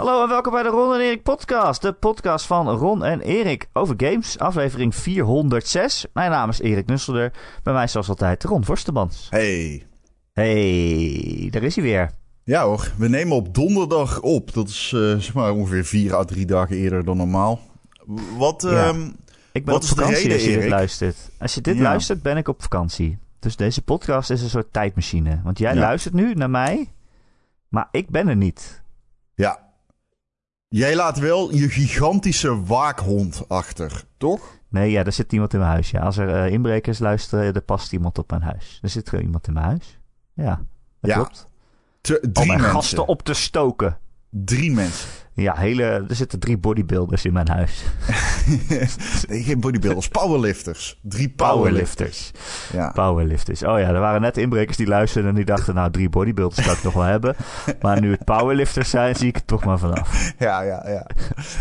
Hallo en welkom bij de Ron en Erik podcast. De podcast van Ron en Erik over games. Aflevering 406. Mijn naam is Erik Nusselder. Bij mij zoals altijd Ron Vorstemans. Hey. Hey, daar is hij weer. Ja hoor, we nemen op donderdag op. Dat is uh, zeg maar ongeveer vier à drie dagen eerder dan normaal. Wat, Ja. ehm, Ik ben Wat op is de vakantie reden, als je dit luistert. Als je dit Ja. luistert, ben ik op vakantie. Dus deze podcast is een soort tijdmachine. Want jij Ja. luistert nu naar mij, maar ik ben er niet. ja. Jij laat wel je gigantische waakhond achter, toch? Nee, ja, er zit iemand in mijn huis. Ja. Als er eh, inbrekers luisteren, er past iemand op mijn huis. Er zit er iemand in mijn huis. Ja, dat Ja. klopt. Te- Om mijn gasten op te stoken. Drie mensen. Ja, hele, er zitten drie bodybuilders in mijn huis. nee, geen bodybuilders, powerlifters. Drie powerlifters. Powerlifters. Ja. Powerlifters. Oh ja, er waren net inbrekers die luisterden en die dachten... nou, drie bodybuilders kan ik nog wel hebben. Maar nu het powerlifters zijn, zie ik het toch maar vanaf. ja, ja, ja.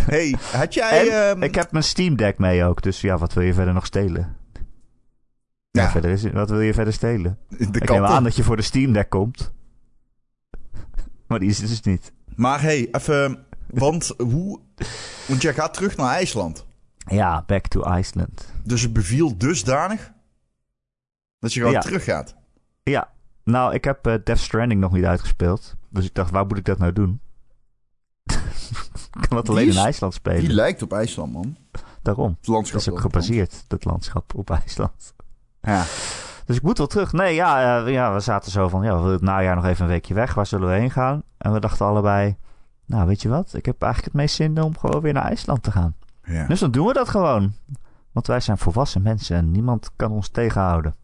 hey, had jij... En ehm, ik heb mijn Steam Deck mee ook. Dus ja, wat wil je verder nog stelen? Ja. Ja. verder is, wat wil je verder stelen? de ik neem aan dat je voor de Steam Deck komt. Maar die is het dus niet. Maar hey, even... Want hoe... Want jij gaat terug naar IJsland. Ja, back to Iceland. Dus het beviel dusdanig... Dat je gewoon Ja. terug gaat. Ja, nou, ik heb eh, Death Stranding nog niet uitgespeeld. Dus ik dacht, waar moet ik dat nou doen? ik kan dat alleen is- in IJsland spelen. Die lijkt op IJsland, man. Daarom. Het landschap. Is ook gebaseerd, dat landschap, op IJsland. Ja. Dus ik moet wel terug. Nee, ja, eh, ja we zaten zo van, ja, we willen het najaar nog even een weekje weg. Waar zullen we heen gaan? En we dachten allebei, nou, weet je wat? Ik heb eigenlijk het meest zin om gewoon weer naar IJsland te gaan. ja. Dus dan doen we dat gewoon. Want wij zijn volwassen mensen en niemand kan ons tegenhouden.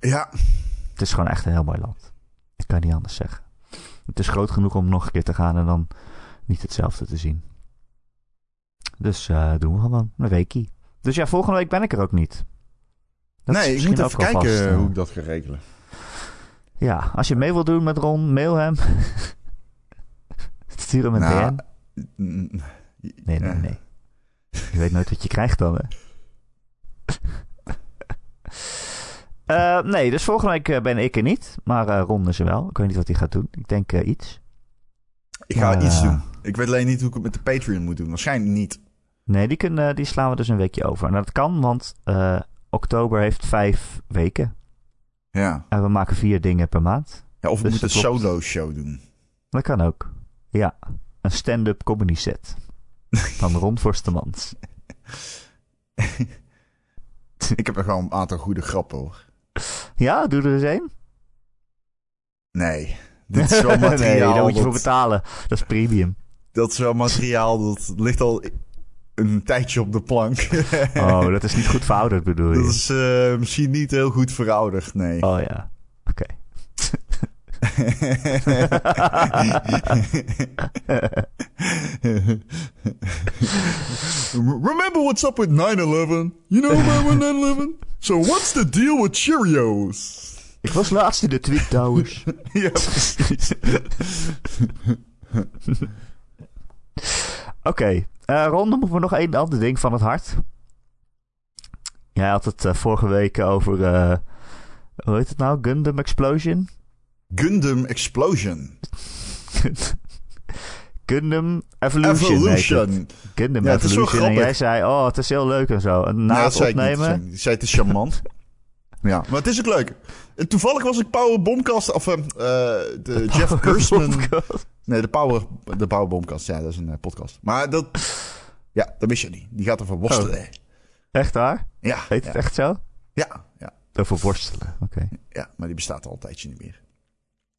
Ja. Het is gewoon echt een heel mooi land. Ik kan niet anders zeggen. Het is groot genoeg om nog een keer te gaan en dan niet hetzelfde te zien. Dus eh, doen we gewoon een weekie. Dus ja, volgende week ben ik er ook niet. Dat nee, ik moet even kijken hoe ik dat ga regelen. Ja, als je mee wilt doen met Ron, mail hem. Stuur hem een Nou, DM. Nee, nee, nee. Je weet nooit wat je krijgt dan, hè? Eh, nee, dus volgende week eh, ben ik er niet. Maar eh, Ron is er wel. Ik weet niet wat hij gaat doen. Ik denk iets. Ik ga Maar, iets doen. Ik weet alleen niet hoe ik het met de Patreon moet doen. Waarschijnlijk niet. Nee, die, kunnen, die slaan we dus een weekje over. En dat kan, want oktober heeft vijf weken. Ja. En we maken vier dingen per maand. ja of we Dus moeten een dat klopt. solo show doen. Dat kan ook. Ja, een stand-up comedy set. Van Ron Forstemans. ik heb er gewoon een aantal goede grappen hoor. Ja, doe er eens één. Nee. Dit is wel materiaal. nee, daar moet je voor betalen. Dat is premium. dat is wel materiaal dat ligt al een tijdje op de plank. Oh, dat is niet goed verouderd bedoel je? dat is eh, misschien niet heel goed verouderd, nee. Oh ja, oké. Remember what's up with 9-11? You know about 9-11? So what's the deal with Cheerios? Ik was laatst in de Twin Towers. ja, precies. Oké, Ron, dan moeten we nog één ander ding van het hart. Jij had het eh, vorige week over, eh, hoe heet het nou? Gundam Explosion? Gundam Explosion. Gundam Evolution. Evolution. Gundam Ja, het is wel Evolution. En jij zei, oh, het is heel leuk en zo. En na Nou, het dat zei opnemen... Die zei het is charmant. ja, maar het is ook leuk. En toevallig was ik Power Bombcast, of eh, eh, de Jeff Gerstmann. Nee, de Power, de Power Bombcast. Ja, dat is een podcast. Maar dat, ja, dat wist je niet. Die gaat ervan worstelen. Echt waar? Ja, Heet ja, het echt zo? ja, ja, Over worstelen, oké. ja, maar die bestaat al een tijdje niet meer.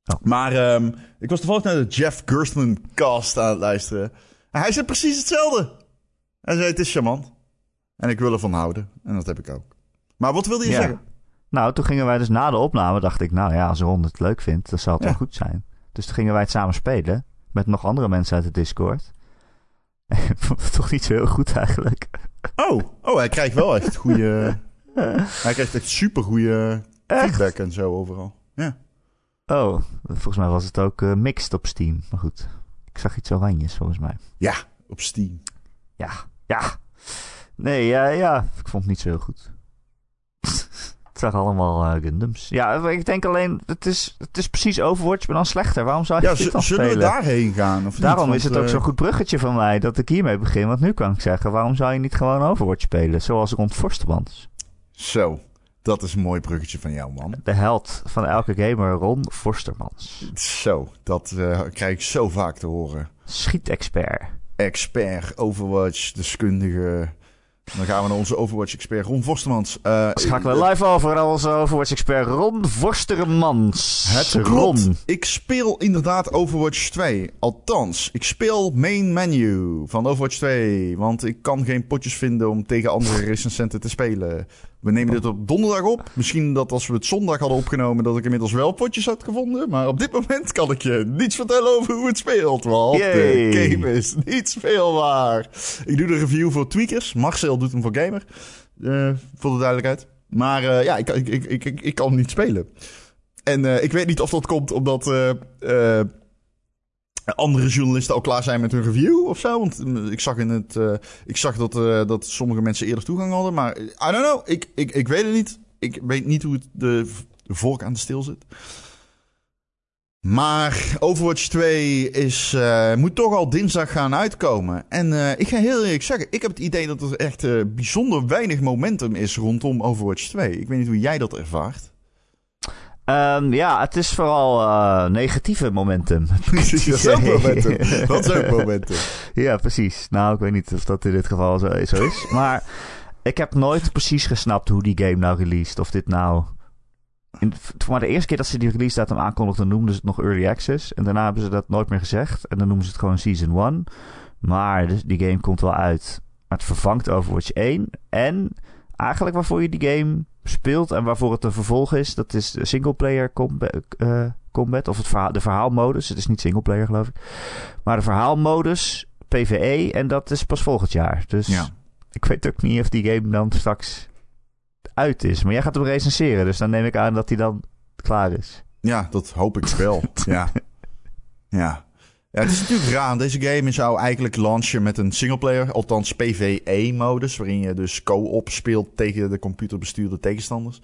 Oh. Maar ehm, ik was toevallig naar de Jeff Gerstmann cast aan het luisteren. En hij zei precies hetzelfde. Hij zei, het is charmant. En ik wil ervan houden. En dat heb ik ook. Maar wat wilde je Ja. zeggen? Nou, toen gingen wij dus na de opname, dacht ik, nou ja, als Ron het leuk vindt, dan zal het Ja. wel goed zijn. Dus toen gingen wij het samen spelen, met nog andere mensen uit de Discord. Ik vond het toch niet zo heel goed eigenlijk. Oh, oh hij krijgt wel echt goede... hij krijgt echt super goede feedback en zo overal. Ja. Oh, volgens mij was het ook eh, mixed op Steam. Maar goed, ik zag iets oranjes volgens mij. Ja, op Steam. Ja, ja. Nee, ja, ja, ik vond het niet zo heel goed. Het zijn allemaal uh, Gundams. Ja, ik denk alleen, het is, het is precies Overwatch, maar dan slechter. Waarom zou je ja, dit dan zullen spelen? we daarheen gaan? Of Daarom niet? is het ook eh, zo'n goed bruggetje van mij dat ik hiermee begin. Want nu kan ik zeggen, waarom zou je niet gewoon Overwatch spelen? Zoals rond Forstemans. Zo, dat is een mooi bruggetje van jou, man. De held van elke gamer, Ron Forstermans. Zo, dat eh, krijg ik zo vaak te horen. Schietexpert. Expert, Overwatch, deskundige. Dan gaan we naar onze Overwatch-expert Ron Vostermans. Eh, Schakelen live over naar onze Overwatch-expert Ron Forstermans. Het Ron. klopt. Ik speel inderdaad Overwatch 2. Althans, ik speel main menu van Overwatch 2. Want ik kan geen potjes vinden om tegen andere recensenten te spelen. We nemen dit op donderdag op. Misschien dat als we het zondag hadden opgenomen... dat ik inmiddels wel potjes had gevonden. Maar op dit moment kan ik je niets vertellen over hoe het speelt. Want Yay. de game is niet speelbaar. Ik doe de review voor tweakers. Marcel doet hem voor gamer. Eh, voor de duidelijkheid. Maar eh, ja, ik, ik, ik, ik, kan hem niet spelen. En eh, ik weet niet of dat komt omdat andere journalisten al klaar zijn met hun review of zo. Want mm, ik zag, in het, eh, ik zag dat, eh, dat sommige mensen eerder toegang hadden. Maar I don't know. Ik, ik, ik weet het niet. Ik weet niet hoe het de, vork aan de steel zit. Maar Overwatch 2 is, eh, moet toch al dinsdag gaan uitkomen. En eh, ik ga heel eerlijk zeggen, ik heb het idee dat er echt eh, bijzonder weinig momentum is rondom Overwatch 2. Ik weet niet hoe jij dat ervaart. Ehm, ja, het is vooral eh, negatieve momentum. dat is ook momentum. Dat is ook momentum. Ja, precies. Nou, ik weet niet of dat in dit geval zo, zo is. maar ik heb nooit precies gesnapt hoe die game nou released. Of dit nou... In, maar de eerste keer dat ze die release datum aankondigden, noemden ze het nog Early Access. En daarna hebben ze dat nooit meer gezegd. En dan noemen ze het gewoon Season 1. Maar die game komt wel uit. Maar het vervangt Overwatch 1. En eigenlijk waarvoor je die game speelt en waarvoor het een vervolg is, dat is de singleplayer combat, eh, combat of het verhaal, de verhaalmodus. Het is niet singleplayer, geloof ik. Maar de verhaalmodus, PvE, en dat is pas volgend jaar. Dus Ja. ik weet ook niet of die game dan straks uit is. Maar jij gaat hem recenseren, dus dan neem ik aan dat hij dan klaar is. Ja, dat hoop ik wel. ja. ja. Ja, het is natuurlijk raar. Deze game zou eigenlijk launchen met een singleplayer, althans PvE-modus, waarin je dus co-op speelt tegen de computerbestuurde tegenstanders.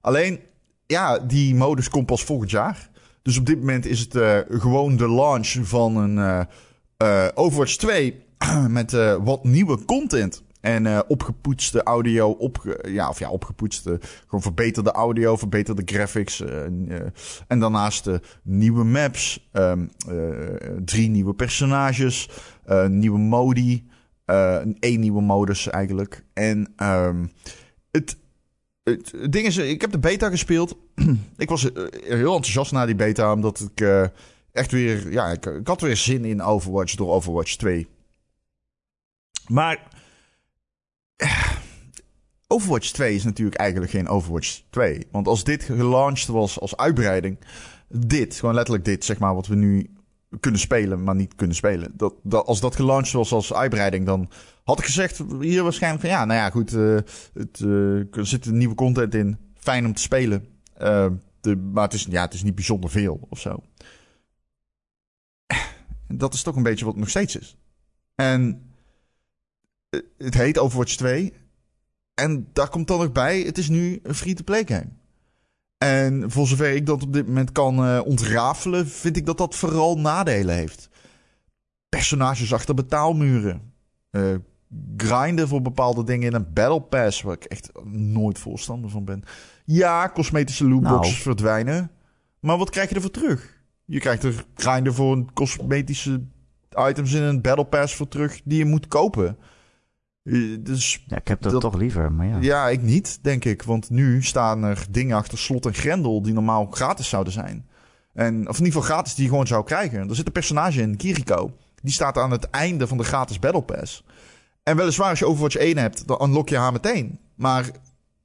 Alleen, ja, die modus komt pas volgend jaar. Dus op dit moment is het eh, gewoon de launch van een eh, eh, Overwatch 2 met wat nieuwe content. En eh, opgepoetste audio, opge ja, of ja, opgepoetste, gewoon verbeterde audio, verbeterde graphics. eh, eh, en daarnaast nieuwe maps, ehm, eh, drie nieuwe personages, nieuwe modi, één nieuwe modus eigenlijk. En ehm, het, het, ding is, ik heb de beta gespeeld. ik was heel enthousiast na die beta, omdat ik echt weer, ja, ik, had weer zin in Overwatch door Overwatch 2. Maar Overwatch 2 is natuurlijk eigenlijk geen Overwatch 2. Want als dit gelaunched was als uitbreiding, dit, gewoon letterlijk dit, zeg maar, wat we nu kunnen spelen, maar niet kunnen spelen. Dat, dat, als dat gelaunched was als uitbreiding, dan had ik gezegd hier waarschijnlijk van ja, nou ja, goed, eh, het, eh, er zit nieuwe content in, fijn om te spelen. Eh, de, maar het is, ja, het is niet bijzonder veel of zo. Dat is toch een beetje wat het nog steeds is. En het heet Overwatch 2. En daar komt dan nog bij, het is nu een free-to-play game. En voor zover ik dat op dit moment kan eh, ontrafelen, vind ik dat dat vooral nadelen heeft. Personages achter betaalmuren. Eh, grinden voor bepaalde dingen in een battle pass, waar ik echt nooit voorstander van ben. Ja, cosmetische lootboxes Nou. verdwijnen. Maar wat krijg je ervoor terug? Je krijgt er grinden voor een cosmetische items in een battle pass voor terug die je moet kopen. Eh, Dus Ja, ik heb dat, Dat- toch liever, maar ja. ja, ik niet, denk ik. Want nu staan er dingen achter slot en grendel die normaal gratis zouden zijn. En, of in ieder geval gratis die je gewoon zou krijgen. Er zit een personage in, Kiriko. Die staat aan het einde van de gratis Battle Pass. En weliswaar als je Overwatch 1 hebt, dan unlock je haar meteen. Maar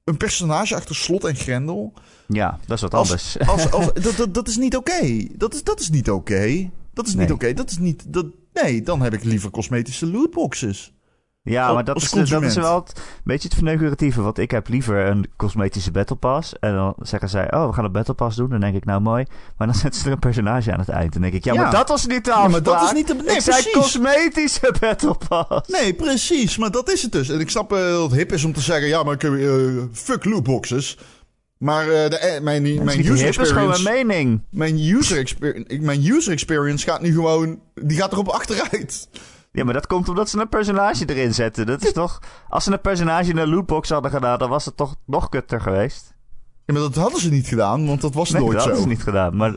een personage achter slot en grendel... Ja, dat is wat Als- anders. Als, als, dat, dat, dat is niet oké. Dat is, dat is niet oké. Dat is niet oké. Dat is niet... Dat, nee, dan heb ik liever cosmetische lootboxes. Ja, maar dat is, dat is wel het, een beetje het verneukeratieve. Want ik heb liever een cosmetische Battle Pass. En dan zeggen zij, oh, we gaan een Battle Pass doen. Dan denk ik, nou mooi. Maar dan zetten ze er een personage aan het eind. Dan denk ik, ja, Ja. maar dat was niet de Ja, maar dat is afspraak. niet de... Nee, ik zei precies. cosmetische Battle Pass. Nee, precies. Maar dat is het dus. En ik snap eh, dat het hip is om te zeggen... Ja, maar ik heb, eh, fuck lootboxes. Maar uh, de, mijn, mijn user experience... is gewoon mijn mening. Mijn user, experience, mijn user experience gaat nu gewoon... Die gaat erop achteruit. Ja, maar dat komt omdat ze een personage erin zetten. Dat is toch... Als ze een personage in een lootbox hadden gedaan, dan was het toch nog kutter geweest. Ja, maar dat hadden ze niet gedaan, want dat was nee, nooit dat zo. dat hadden ze niet gedaan. Maar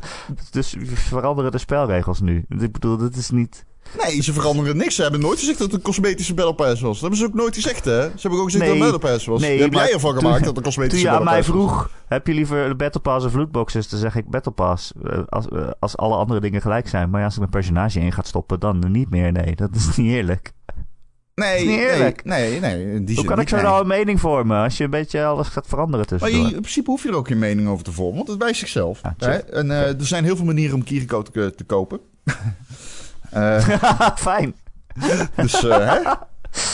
dus veranderen de spelregels nu. Ik bedoel, dat is niet... Nee, ze veranderen niks. Ze hebben nooit gezegd dat het een cosmetische Battle Pass was. Dat hebben ze ook nooit gezegd, hè? Ze hebben ook gezegd dat het een Battle Pass was. Nee, heb jij ervan gemaakt dat het een cosmetische Battle Pass was. Toen je aan mij vroeg, heb je liever de Battle Pass of lootboxes? Dan zeg ik Battle Pass. Eh, als, eh, als alle andere dingen gelijk zijn. Maar ja, als ik mijn personage in gaat stoppen, dan niet meer. Nee, dat is niet eerlijk. Nee, niet eerlijk. nee, nee. nee die Hoe kan ik zo nou een mening vormen als je een beetje alles gaat veranderen tussen? Maar in principe hoef je er ook geen mening over te vormen, want het wijst zichzelf. hè? En uh, er zijn heel veel manieren om Kiriko te, te kopen. uh, Fijn. Dus uh, hè?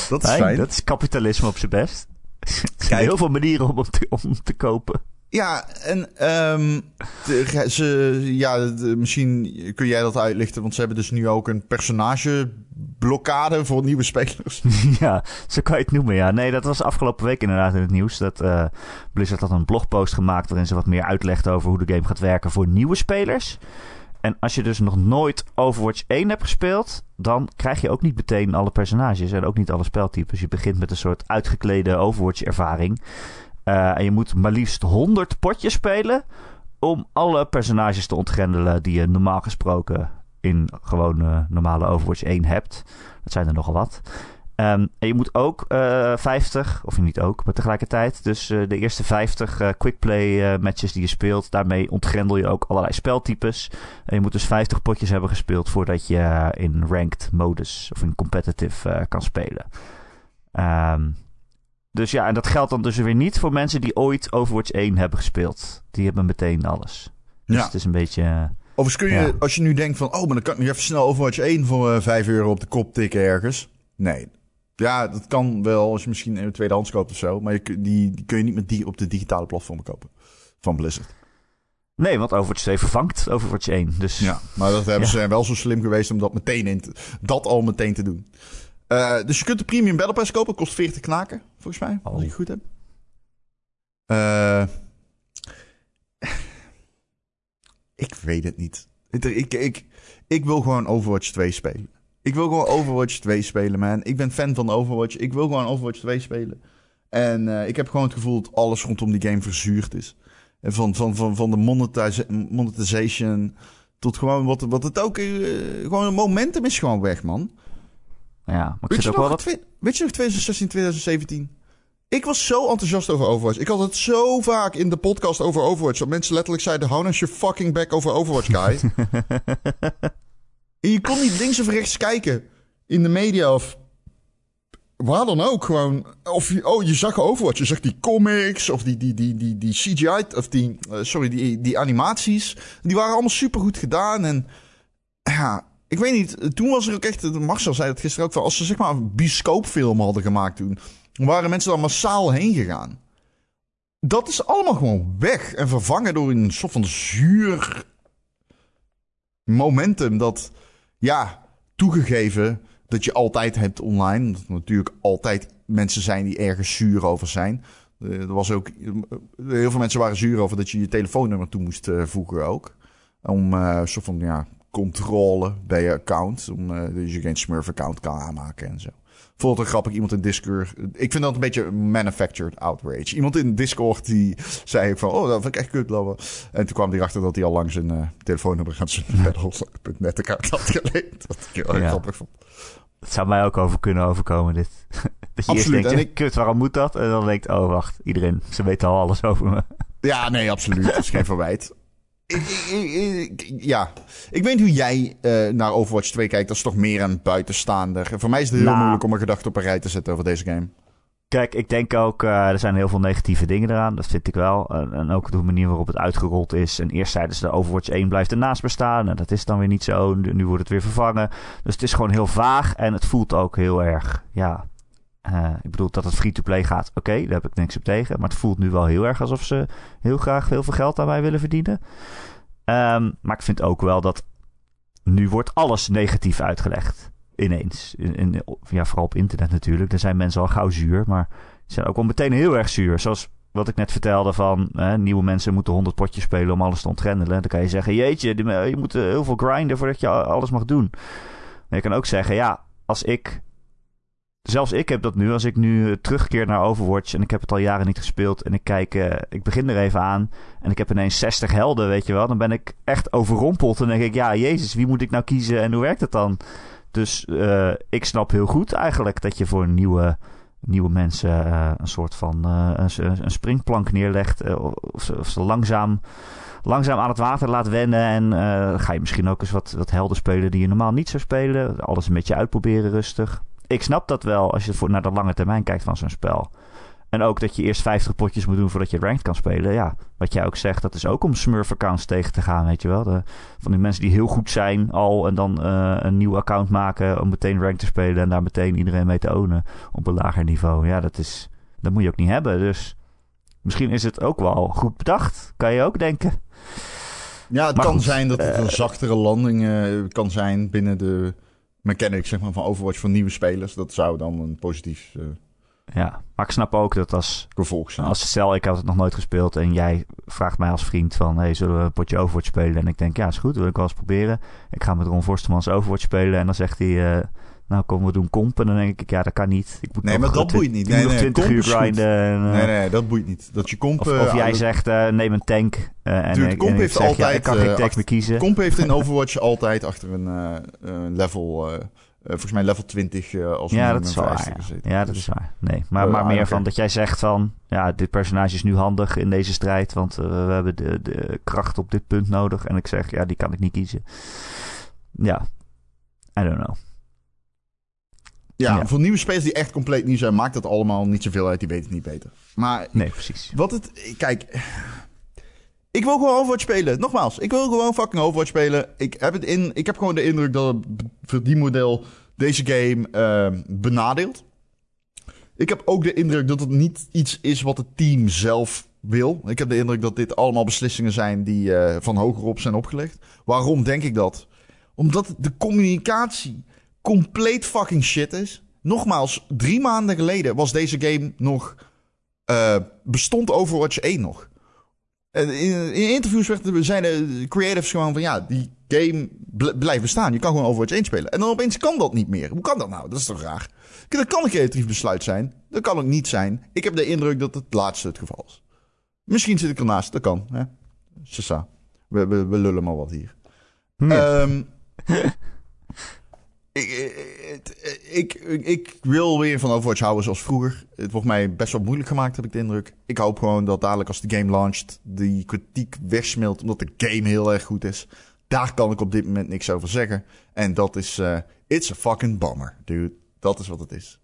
dat is fijn, Dat is kapitalisme op zijn best. er zijn heel veel manieren om te, om te kopen. Ja, en um, de, ze, ja, misschien kun jij dat uitlichten, want ze hebben dus nu ook een personageblokkade voor nieuwe spelers. ja, zo kan je het noemen, ja. Nee, dat was afgelopen week inderdaad in het nieuws. Dat uh, Blizzard had een blogpost gemaakt waarin ze wat meer uitlegde over hoe de game gaat werken voor nieuwe spelers. En als je dus nog nooit Overwatch 1 hebt gespeeld, dan krijg je ook niet meteen alle personages en ook niet alle speltypes. Je begint met een soort uitgeklede Overwatch-ervaring. Uh, en je moet maar liefst 100 potjes spelen om alle personages te ontgrendelen die je normaal gesproken in gewoon uh, normale Overwatch 1 hebt. Dat zijn er nogal wat. Um, en je moet ook uh, eh, 50, of niet ook, maar tegelijkertijd, dus uh, de eerste 50 uh, quickplay matches die je speelt, daarmee ontgrendel je ook allerlei speltypes. En je moet dus 50 potjes hebben gespeeld voordat je in ranked modus of in competitive kan spelen. Um, dus ja, en dat geldt dan dus weer niet voor mensen die ooit Overwatch 1 hebben gespeeld. Die hebben meteen alles. Dus ja. het is een beetje... Overigens kun je, als je nu denkt van... Oh, maar dan kan ik nu even snel Overwatch 1 voor uh, 5 euro op de kop tikken ergens. Nee. Ja, dat kan wel als je misschien een tweedehands koopt of zo. Maar je, die, die kun je niet met die op de digitale platformen kopen. Van Blizzard. Nee, want Overwatch 2 vervangt Overwatch 1. Dus... Ja, maar dat hebben ze wel zo slim geweest om dat, meteen in te, dat al meteen te doen. Uh, dus je kunt de Premium Battle Pass kopen. Kost 40 knaken, volgens mij. Als ik het goed heb. Uh, ik weet het niet. Ik, ik, ik, ik wil gewoon Overwatch 2 spelen. Ik wil gewoon Overwatch 2 spelen, man. Ik ben fan van Overwatch. Ik wil gewoon Overwatch 2 spelen. En uh, ik heb gewoon het gevoel dat alles rondom die game verzuurd is. En van, van, van, van de monetization tot gewoon wat, wat het ook... Uh, gewoon een momentum is gewoon weg, man. Ja, maar ik weet, ook wel dat... weet je nog 2016, 2017? Ik was zo enthousiast over Overwatch. Ik had het zo vaak in de podcast over Overwatch. Dat mensen letterlijk zeiden: hou nou je fucking back over Overwatch, guy. en je kon niet links of rechts kijken in de media of waar dan ook. Gewoon, of oh, je zag Overwatch. Je zag die comics of die, die, die, die, die CGI, of die, uh, sorry, die, die animaties. Die waren allemaal super goed gedaan. En ja, ik weet niet, toen was er ook echt, Marcel zei het gisteren ook, van als ze zeg maar een bioscoopfilm hadden gemaakt toen, waren mensen dan massaal heen gegaan. Dat is allemaal gewoon weg en vervangen door een soort van zuur momentum dat, ja, toegegeven dat je altijd hebt online. Dat er natuurlijk altijd mensen zijn die ergens zuur over zijn. Er was ook, heel veel mensen waren zuur over dat je je telefoonnummer toe moest uh, voegen ook. Om uh, soort van, ja, controle bij je account. Om, uh, dus je geen Smurf-account kan aanmaken en zo. Vond het grappig, iemand in Discord... Ik vind dat een beetje manufactured outrage. Iemand in Discord die zei van... Oh, dat vind ik echt kut, bla, En toen kwam hij erachter dat hij al lang zijn uh, telefoonnummer... aan zijn net account had geleend. Dat ik heel ja. grappig vond. Het zou mij ook over kunnen overkomen, dit. dat je absoluut. denkt, ik... kut, waarom moet dat? En dan denkt, oh, wacht, iedereen, ze weten al alles over me. Ja, nee, absoluut. Dat is geen verwijt ja, ik weet hoe jij uh, naar Overwatch 2 kijkt. Dat is toch meer een buitenstaander. Voor mij is het heel nou. moeilijk om een gedachte op een rij te zetten over deze game. Kijk, ik denk ook, uh, er zijn heel veel negatieve dingen eraan. Dat vind ik wel. En, en, ook de manier waarop het uitgerold is. En eerst zeiden ze de Overwatch 1 blijft ernaast bestaan. En dat is dan weer niet zo. Nu wordt het weer vervangen. Dus het is gewoon heel vaag. En het voelt ook heel erg, ja, uh, ik bedoel dat het free-to-play gaat. Oké, daar heb ik niks op tegen. Maar het voelt nu wel heel erg alsof ze heel graag heel veel geld aan mij willen verdienen. Um, maar ik vind ook wel dat nu wordt alles negatief uitgelegd. Ineens. In, ja, vooral op internet natuurlijk. Daar zijn mensen al gauw zuur. Maar ze zijn ook wel meteen heel erg zuur. Zoals wat ik net vertelde van nieuwe mensen moeten 100 potjes spelen om alles te ontgrendelen. Dan kan je zeggen, jeetje, je moet heel veel grinden voordat je alles mag doen. Maar je kan ook zeggen, ja, als ik zelfs ik heb dat nu. Als ik nu eh, terugkeer naar Overwatch en ik heb het al jaren niet gespeeld en ik kijk, uh, ik begin er even aan en ik heb ineens 60 helden, weet je wel. Dan ben ik echt overrompeld en denk ik, ja, jezus, wie moet ik nou kiezen en hoe werkt het dan? Dus uh, ik snap heel goed eigenlijk dat je voor nieuwe, nieuwe mensen een soort van een, een, springplank neerlegt of ze, of langzaam langzaam aan het water laat wennen. En ga je misschien ook eens wat, wat helden spelen die je normaal niet zou spelen. Alles een beetje uitproberen rustig ik snap dat wel als je voor, naar de lange termijn kijkt van zo'n spel. En ook dat je eerst 50 potjes moet doen voordat je ranked kan spelen. Ja, wat jij ook zegt, dat is ook om smurf-accounts tegen te gaan, weet je wel. De, van die mensen die heel goed zijn al en dan uh, een nieuw account maken om meteen ranked te spelen en daar meteen iedereen mee te ownen op een lager niveau. Ja, dat is, dat moet je ook niet hebben. Dus misschien is het ook wel goed bedacht, kan je ook denken. Ja, het kan zijn dat het een eh, zachtere landing uh, kan zijn binnen de mechanic zeg maar, van Overwatch voor nieuwe spelers. Dat zou dan een positief... Uh, ja, maar ik snap ook dat als... Gevolg zijn. Als stel, ik had het nog nooit gespeeld en jij vraagt mij als vriend van... Hey, zullen we een potje Overwatch spelen? En ik denk, ja, is goed, wil ik wel eens proberen. Ik ga met Ron Forstemans Overwatch spelen en dan zegt hij... Uh, nou, kom we doen komp. En dan denk ik, ja, dat kan niet. Ik moet nee, maar dat boeit niet. Nee, nee, 20 uur grinden. En, uh, nee, nee, dat boeit niet. Dat je komp... Of, of jij zegt, uh, neem een tank. Uh, Dude, en, komp en heeft zeg, altijd... Ja, ik kan geen tank meer kiezen. Komp heeft in Overwatch altijd achter een level uh, volgens mij level 20 uh, als ja, dat is waar, ja. ja. dat is waar. Nee, maar, uh, maar meer van dat jij zegt van... Ja, dit personage is nu handig in deze strijd... want we hebben de, de kracht op dit punt nodig. En ik zeg, ja, die kan ik niet kiezen. Ja, I don't know. Ja, voor nieuwe spelers die echt compleet nieuw zijn... maakt dat allemaal niet zoveel uit. Die weten het niet beter. Maar nee, precies. Wat het... Kijk... Ik wil gewoon Overwatch spelen. Nogmaals, ik wil gewoon fucking Overwatch spelen. Ik heb, het in, ik heb gewoon de indruk dat het verdienmodel deze game uh, benadeelt. Ik heb ook de indruk dat het niet iets is wat het team zelf wil. Ik heb de indruk dat dit allemaal beslissingen zijn die uh, van hogerop zijn opgelegd. Waarom denk ik dat? Omdat de communicatie compleet fucking shit is. Nogmaals, drie maanden geleden was deze game nog. Uh, bestond Overwatch 1 nog. In, in interviews werd, zijn de creatives gewoon van ja, die game blijft bestaan. Je kan gewoon Overwatch 1 spelen. En dan opeens kan dat niet meer. Hoe kan dat nou? Dat is toch raar? Dat kan een creatief besluit zijn. Dat kan ook niet zijn. Ik heb de indruk dat het laatste het geval is. Misschien zit ik ernaast. Dat kan. Hè? Sessa. We, we, we lullen maar wat hier. Ja. Um, ik, ik, ik, wil weer van Overwatch houden zoals vroeger. Het wordt mij best wel moeilijk gemaakt, heb ik de indruk. Ik hoop gewoon dat dadelijk als de game launcht, die kritiek wegsmelt omdat de game heel erg goed is. Daar kan ik op dit moment niks over zeggen. En dat is, uh, it's a fucking bummer, dude. Dat is wat het is.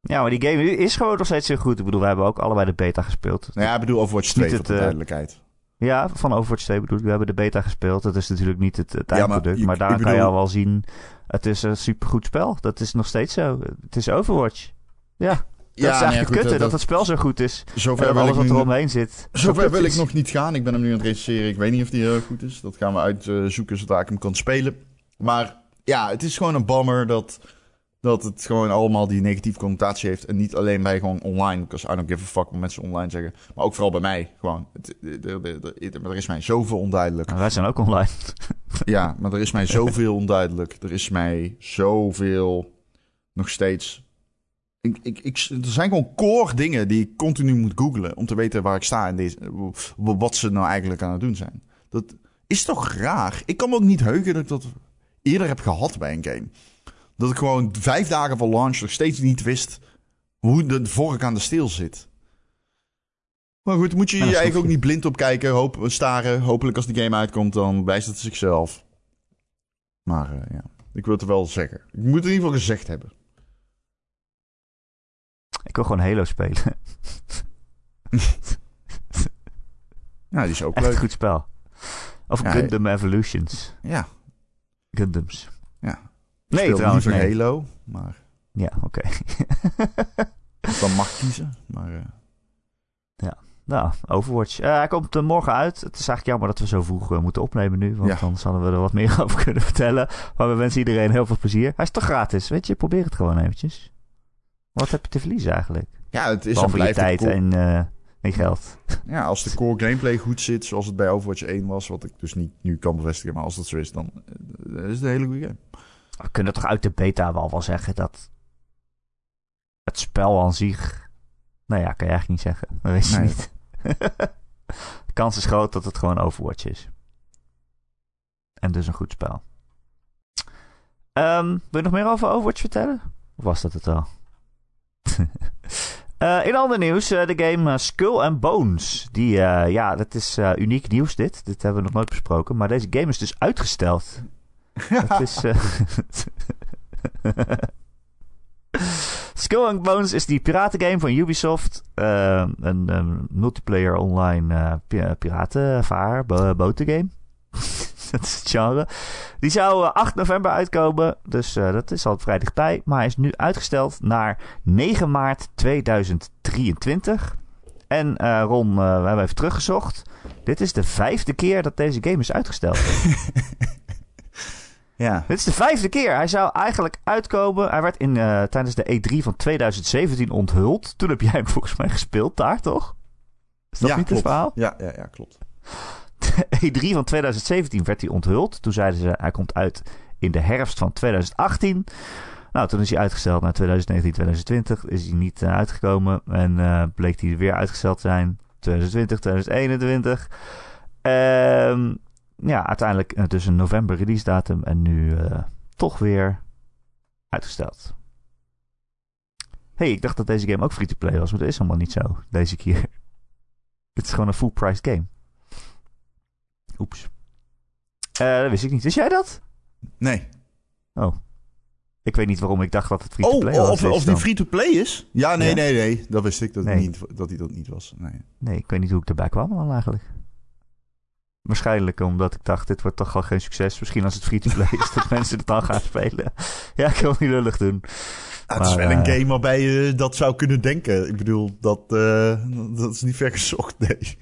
Ja, maar die game is gewoon nog steeds heel goed. Ik bedoel, we hebben ook allebei de beta gespeeld. Nou ja, ik bedoel Overwatch 2 voor de duidelijkheid. Ja, van Overwatch 2 bedoel ik. We hebben de beta gespeeld. Dat is natuurlijk niet het, het eindproduct. maar, daar kan je al wel zien... Het is een supergoed spel. Dat is nog steeds zo. Het is Overwatch. Ja. Dat ja, is eigenlijk nee, kutte, dat, het spel zo goed is. Zover en alles wat er omheen zit. Zover wil ik nog niet gaan. Ik ben hem nu aan het recenseren. Ik weet niet of die heel goed is. Dat gaan we uitzoeken zodra ik hem kan spelen. Maar ja, het is gewoon een bummer dat dat het gewoon allemaal die negatieve connotatie heeft. En niet alleen bij gewoon online. Because I don't give a fuck wat mensen online zeggen. Maar ook vooral bij mij. Gewoon. Er, is mij zoveel onduidelijk. wij zijn ook online. ja, maar er is mij zoveel onduidelijk. Er is mij zoveel nog steeds. Ik, ik, ik, er zijn gewoon core dingen die ik continu moet googlen. Om te weten waar ik sta en deze, wat ze nou eigenlijk aan het doen zijn. Dat is toch raar? Ik kan me ook niet heugen dat ik dat eerder heb gehad bij een game. Dat ik gewoon vijf dagen van launch nog steeds niet wist hoe de vork aan de steel zit. Maar goed, moet je je eigenlijk ook niet blind op kijken, hoop, staren. Hopelijk als die game uitkomt, dan wijst het zichzelf. Maar uh, ja, ik wil het er wel zeggen. Ik moet het in ieder geval gezegd hebben. Ik wil gewoon Halo spelen. ja, die is ook Echt leuk. goed spel. Of ja, Gundam Evolutions. Ja. Gundams. Ja. Nee, trouwens. Liever Halo, maar... Ja, oké. Okay. dan mag kiezen, maar... Uh... Ja, nou, Overwatch. Uh, hij komt uh, morgen uit. Het is eigenlijk jammer dat we zo vroeg moeten opnemen nu. Want ja. anders hadden we er wat meer over kunnen vertellen. Maar we wensen iedereen heel veel plezier. Hij is toch gratis, weet je? Probeer het gewoon eventjes. Wat heb je te verliezen eigenlijk? Ja, het is Behalve een tijd en... en geld. Ja, als de core gameplay goed zit, zoals het bij Overwatch 1 was, wat ik dus niet nu kan bevestigen, maar als dat zo is, dan is het een hele goede game. We kunnen toch uit de beta wel wel zeggen dat het spel aan zich... Nou ja, kan je eigenlijk niet zeggen. Dat weet je niet. de kans is groot dat het gewoon Overwatch is. En dus een goed spel. Um, wil je nog meer over Overwatch vertellen? Of was dat het al? uh, in ander nieuws, uh, de game uh, Skull and Bones. Die, ja, dat is uniek nieuws dit. Dit hebben we nog nooit besproken. Maar deze game is dus uitgesteld. Het is... Skull and Bones is die piratengame van Ubisoft. een, een, multiplayer online piratenvaar, botengame. dat is het genre. Die zou 8 eh, november uitkomen. Dus uh, dat is al vrij dichtbij. Maar hij is nu uitgesteld naar 9 maart 2023. En uh, Ron, uh, we hebben even teruggezocht. Dit is de vijfde keer dat deze game is uitgesteld. ja. Dit is de vijfde keer. Hij zou eigenlijk uitkomen. Hij werd in, tijdens de E3 van 2017 onthuld. Toen heb jij hem volgens mij gespeeld daar, toch? Is dat ja, niet klopt. het verhaal? Ja, ja, ja, klopt. E3 van 2017 werd hij onthuld. Toen zeiden ze hij komt uit in de herfst van 2018. Nou, toen is hij uitgesteld naar 2019, 2020. Is hij niet uh, uitgekomen. En uh, bleek hij weer uitgesteld te zijn. 2020, 2021. Um, ja, uiteindelijk uh, dus een november release datum. En nu toch weer uitgesteld. hey, ik dacht dat deze game ook free-to-play was. Maar dat is helemaal niet zo deze keer. Het is gewoon een full-priced game. Oeps. Uh, dat wist ik niet. Wist jij dat? Nee. Oh. Ik weet niet waarom ik dacht dat het free-to-play oh, was. Of, of die free-to-play is? Ja, nee, Ja? nee, nee. Dat wist ik dat, Nee. niet, dat hij dat niet was. Nee. Nee, ik weet niet hoe ik erbij kwam dan eigenlijk. Waarschijnlijk omdat ik dacht, dit wordt toch al geen succes. Misschien als het free-to-play is, dat mensen het dan gaan spelen. Ja, ik wil niet lullig doen. Ah, het is wel een eh, game waarbij je dat zou kunnen denken. Ik bedoel, dat, eh, dat is niet ver gezocht, nee.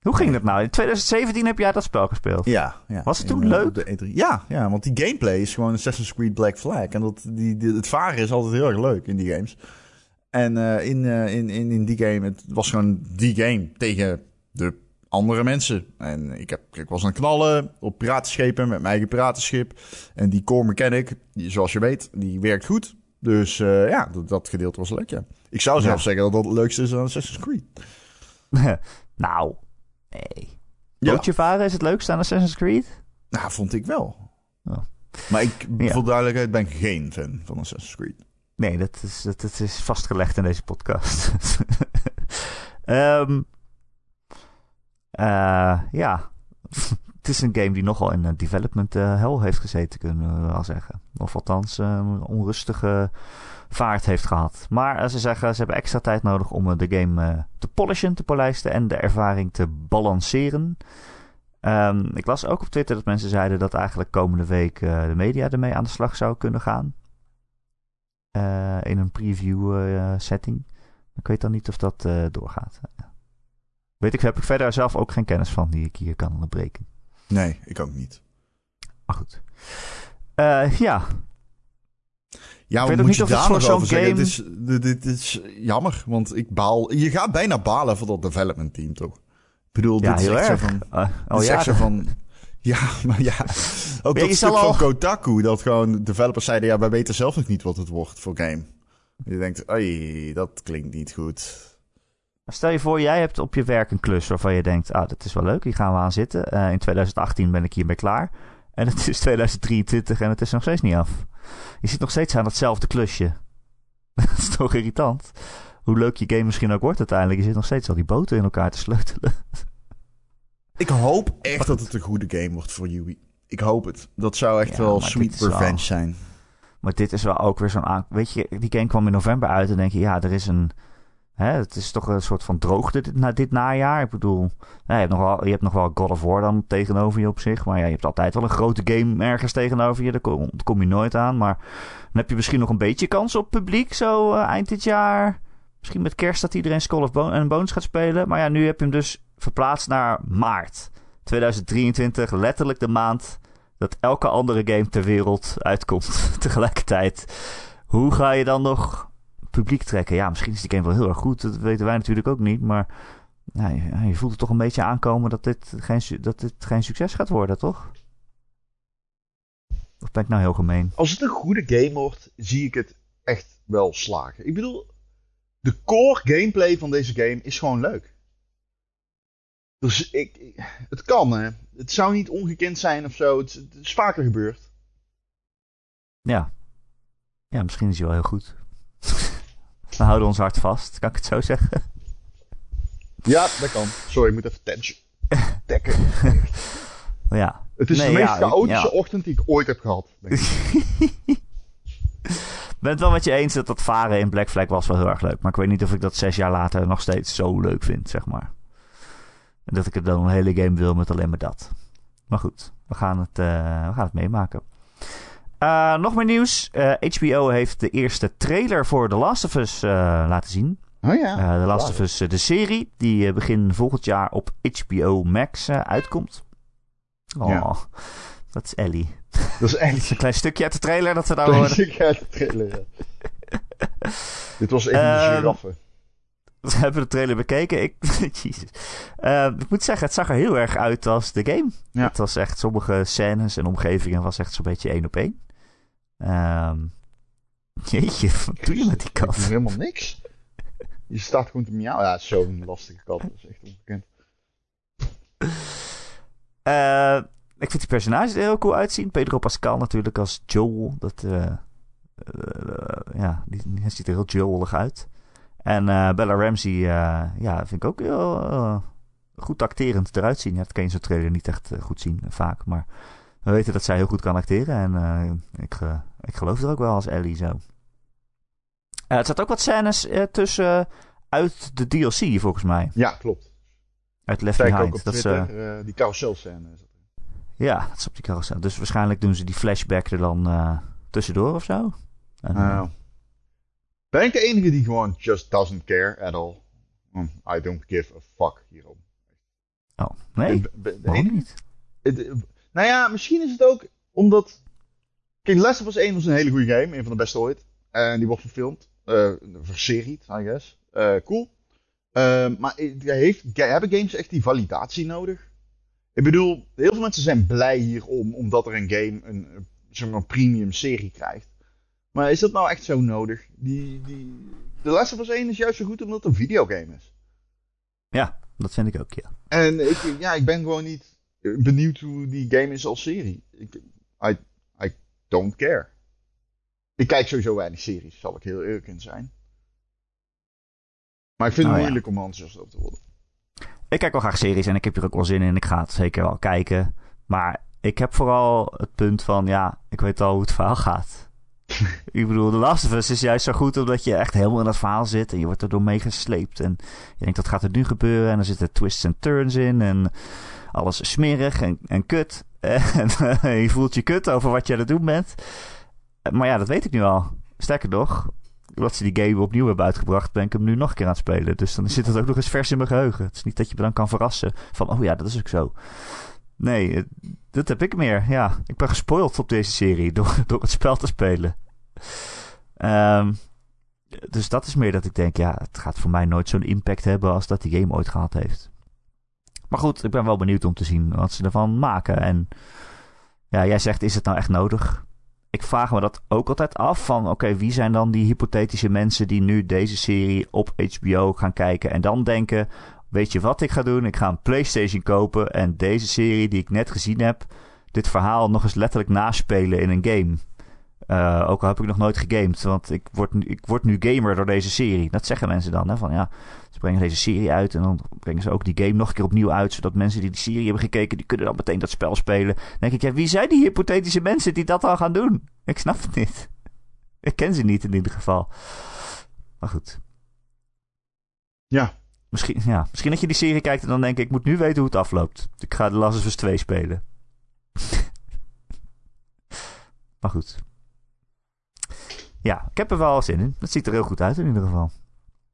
Hoe ging dat nou? In 2017 heb jij dat spel gespeeld. Ja, ja. Was het toen In, eh, leuk? de E3. Ja, ja, want die gameplay is gewoon Assassin's Creed Black Flag. En dat, die, die- het varen is altijd heel erg leuk in die games. En in, in, in, in die game, het was gewoon die game tegen de andere mensen. En ik, heb, ik was aan het knallen op piratenschepen met mijn eigen piratenschip. En die core mechanic, die, zoals je weet, die werkt goed. Dus eh, ja, dat, dat gedeelte was leuk, ja. Ik zou zelf Ja. zeggen dat dat het leukste is aan Assassin's Creed. nou, nee. Ja. Bootje varen is het leukste aan Assassin's Creed? Nou, vond ik wel. Oh. Maar ik, Ja. voor duidelijkheid, ben geen fan van Assassin's Creed. Nee, dat is, dat, dat is vastgelegd in deze podcast. Ehm eh, ja, het is een game die nogal in een development eh, hell heeft gezeten, kunnen we wel zeggen. Of althans, eh, een onrustige vaart heeft gehad. Maar eh, ze zeggen, ze hebben extra tijd nodig om eh, de game eh, te polishen, te polijsten en de ervaring te balanceren. Ehm, ik las ook op Twitter dat mensen zeiden dat eigenlijk komende week eh, de media ermee aan de slag zou kunnen gaan. Eh, in een preview eh, setting. Ik weet dan niet of dat eh, doorgaat. Weet ik, heb ik verder zelf ook geen kennis van die ik hier kan onderbreken. Nee, ik ook niet. Maar goed. Eh, ja, Ja, weet wat ook moet niet je daar nog zo'n over game- Dit is, dit, dit is jammer, want ik baal... Je gaat bijna balen voor dat development team, toch? Ik bedoel, ja dit is heel zo erg. van... Dit oh is ja, van... Ja, maar ja. Ook dat stuk van Kotaku, dat gewoon developers zeiden... Ja, wij weten zelf nog niet wat het wordt voor game. Je denkt, oei, dat klinkt niet goed. Stel je voor, jij hebt op je werk een klus waarvan je denkt, ah, dat is wel leuk, hier gaan we aan zitten. Eh, in 2018 ben ik hiermee klaar. En het is 2023 en het is nog steeds niet af. Je zit nog steeds aan hetzelfde klusje. dat is toch irritant? Hoe leuk je game misschien ook wordt uiteindelijk, je zit nog steeds al die boten in elkaar te sleutelen. Ik hoop echt dat het een goede game wordt voor Yui. Ik hoop het. Dat zou echt Ja, wel sweet wel- revenge zijn. Maar dit is wel ook weer zo'n aan... Weet je, die game kwam in november uit en denk je, ja, er is een... Hè, het is toch een soort van droogte dit, na, dit najaar. Ik bedoel, je, hebt nog wel, je hebt nog wel God of War dan tegenover je op zich. Maar ja, je hebt altijd wel een grote game ergens tegenover je. Daar kom, je nooit aan. Maar dan heb je misschien nog een beetje kans op publiek zo eh, eind dit jaar. Misschien met kerst dat iedereen Skull of Bones gaat spelen. Maar ja, nu heb je hem dus verplaatst naar maart 2023. Letterlijk de maand dat elke andere game ter wereld uitkomt tegelijkertijd. Hoe ga je dan nog publiek trekken? Ja, misschien is die game wel heel erg goed. Dat weten wij natuurlijk ook niet. Maar nou, je, je voelt het toch een beetje aankomen dat dit, geen, dat dit geen succes gaat worden, toch? Of ben ik nou heel gemeen? Als het een goede game wordt, zie ik het echt wel slagen. Ik bedoel, de core gameplay van deze game is gewoon leuk. Dus ik, het kan, hè. Het zou niet ongekend zijn of zo. Het, het is vaker gebeurd. Ja. Ja, misschien is hij wel heel goed. We houden ons hart vast, kan ik het zo zeggen? Ja, dat kan. Sorry, ik moet even tension. dekken. ja. Het is de meest chaotische ochtend die ik ooit heb gehad. Denk ik. ben het wel met je eens dat dat varen in Black Flag was wel heel erg leuk. Maar ik weet niet of ik dat zes jaar later nog steeds zo leuk vind, zeg maar. En dat ik er dan een hele game wil met alleen maar dat. Maar goed, we gaan het, uh, we gaan het meemaken. Uh, nog meer nieuws. Uh, eh, HBO heeft de eerste trailer voor The Last of Us laten zien. Oh ja. The Last of Us, de serie, die begin volgend jaar op HBO Max uitkomt. Oh, ja. dat is Ellie. Dat is Ellie. een klein stukje uit de trailer dat we daar horen. Een stukje uit de trailer, ja. Dit was even de giraffe. We hebben de trailer bekeken. Ik, Jesus. Uh, ik moet zeggen, het zag er heel erg uit als de game. Ja. Het was echt, sommige scènes en omgevingen was echt zo'n beetje één op één. Um, jeetje, wat doe je met die kat? Ik doe helemaal niks. Je staat gewoon te miauw. Ja, zo'n lastige kat. Dat is echt onbekend. Uh, ik vind die personages er heel cool uitzien. Pedro Pascal natuurlijk als Joel. Dat, uh, ja, die, die, ziet er heel Joelig uit. En Bella Ramsey, ja, vind ik ook heel goed acterend eruit zien. Ja, dat kan je in zo'n trailer niet echt goed zien, vaak. Maar we weten dat zij heel goed kan acteren. En ik, ik geloof er ook wel als Ellie zo. Uh, er zat ook wat scènes tussen uit de DLC, volgens mij. Ja, klopt. Uit Left Behind. Op dat Twitter, uh, die carousel scène. Ja, dat is op die carousel. Dus waarschijnlijk doen ze die flashback er dan tussendoor of zo. En, nou, ben ik de enige die gewoon just doesn't care at all? Um, I don't give a fuck hierom. Oh, nee? Waarom niet? Nou ja, misschien is het ook omdat... Kijk, Last of Us 1 was een hele goede game. Een van de beste ooit. En die wordt verfilmd. Uh, verserie, I guess. Uh, cool. Uh, maar heeft, hebben games echt die validatie nodig? Ik bedoel, heel veel mensen zijn blij hierom, omdat er een game een, een premium serie krijgt. Maar is dat nou echt zo nodig? Die, die, The Last of Us 1 is juist zo goed omdat het een videogame is. Ja, dat vind ik ook, ja. En ik, ja, ik ben gewoon niet benieuwd hoe die game is als serie. Ik, I, I don't care. Ik kijk sowieso weinig series, zal ik heel eerlijk in zijn. Maar ik vind het oh, moeilijk om enthousiast op te worden. Ik kijk wel graag series en ik heb er ook wel zin in. Ik ga het zeker wel kijken. Maar ik heb vooral het punt van, ja, ik weet al hoe het verhaal gaat. ik bedoel, The Last of Us is juist zo goed omdat je echt helemaal in dat verhaal zit. En je wordt erdoor meegesleept. En je denkt, dat gaat er nu gebeuren. En er zitten twists en turns in. En alles smerig en, en kut. en je voelt je kut over wat je aan het doen bent. Maar ja, dat weet ik nu al. Sterker nog, omdat ze die game opnieuw hebben uitgebracht, ben ik hem nu nog een keer aan het spelen. Dus dan zit het ook nog eens vers in mijn geheugen. Het is niet dat je me dan kan verrassen van, oh ja, dat is ook zo. Nee, dat heb ik meer. Ja, ik ben gespoild op deze serie door, door het spel te spelen. Um, dus dat is meer dat ik denk, ja, het gaat voor mij nooit zo'n impact hebben als dat die game ooit gehad heeft. Maar goed, ik ben wel benieuwd om te zien wat ze ervan maken. En ja, jij zegt, is het nou echt nodig? ik vraag me dat ook altijd af van oké, wie zijn dan die hypothetische mensen die nu deze serie op HBO gaan kijken en dan denken, weet je wat ik ga doen? Ik ga een PlayStation kopen en deze serie die ik net gezien heb, dit verhaal nog eens letterlijk naspelen in een game. Uh, ook al heb ik nog nooit gegamed, want ik word, nu, ik word nu gamer door deze serie. Dat zeggen mensen dan, hè, van ja, ze brengen deze serie uit en dan brengen ze ook die game nog een keer opnieuw uit, zodat mensen die die serie hebben gekeken, die kunnen dan meteen dat spel spelen. Dan denk ik, ja, wie zijn die hypothetische mensen die dat dan gaan doen? Ik snap het niet. Ik ken ze niet in ieder geval. Maar goed. Ja. Misschien, ja. Misschien dat je die serie kijkt en dan denk ik, ik moet nu weten hoe het afloopt. Ik ga de Last of Us 2 spelen. maar goed. Ja, ik heb er wel zin in. Het ziet er heel goed uit in ieder geval.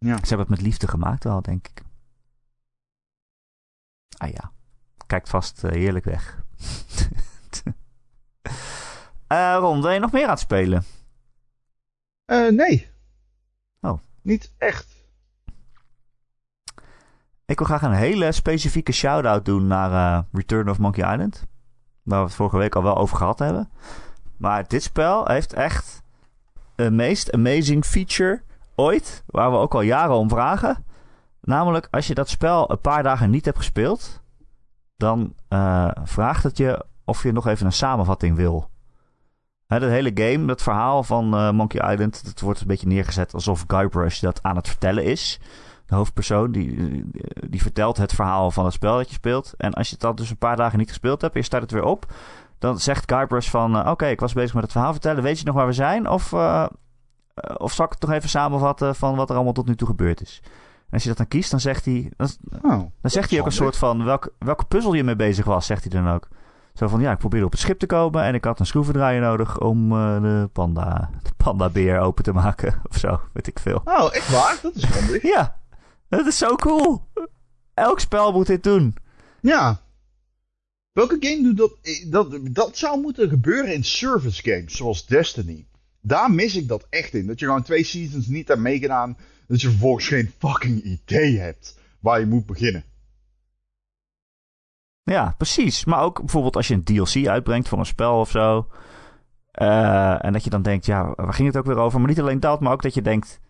Ja. Ze hebben het met liefde gemaakt wel, denk ik. Ah ja. Kijkt vast uh, heerlijk weg. uh, Ron, wil je nog meer aan het spelen? Uh, nee. Oh. Niet echt. ik wil graag een hele specifieke shout-out doen naar Return of Monkey Island. Waar we het vorige week al wel over gehad hebben. Maar dit spel heeft echt de meest amazing feature ooit. Waar we ook al jaren om vragen. Namelijk, als je dat spel een paar dagen niet hebt gespeeld. Dan uh, vraagt het je of je nog even een samenvatting wil. Hè, dat hele game, dat verhaal van uh, Monkey Island. Dat wordt een beetje neergezet alsof Guybrush dat aan het vertellen is de hoofdpersoon, die, die vertelt het verhaal van het spel dat je speelt. En als je dat dus een paar dagen niet gespeeld hebt je start het weer op, dan zegt Guybrush van, uh, oké, ik was bezig met het verhaal vertellen, weet je nog waar we zijn? Of, of zal ik het toch even samenvatten van wat er allemaal tot nu toe gebeurd is? En als je dat dan kiest, dan zegt hij, dan, oh, dan zegt hij ook een soort van, welk, welke puzzel je mee bezig was, zegt hij dan ook. Zo van, ja, ik probeerde op het schip te komen en ik had een schroevendraaier nodig om uh, de panda, de pandabeer open te maken of zo, weet ik veel. Oh, echt waar? Dat is handig. ja, dat is zo cool. Elk spel moet dit doen. Ja. Welke game doet dat? Dat, dat zou moeten gebeuren in service games, zoals Destiny. Daar mis ik dat echt in. Dat je gewoon twee seasons niet hebt meegedaan. Dat je vervolgens geen fucking idee hebt waar je moet beginnen. Ja, precies. Maar ook bijvoorbeeld als je een DLC uitbrengt voor een spel of zo. Uh, en dat je dan denkt, ja, waar ging het ook weer over? Maar niet alleen dat, maar ook dat je denkt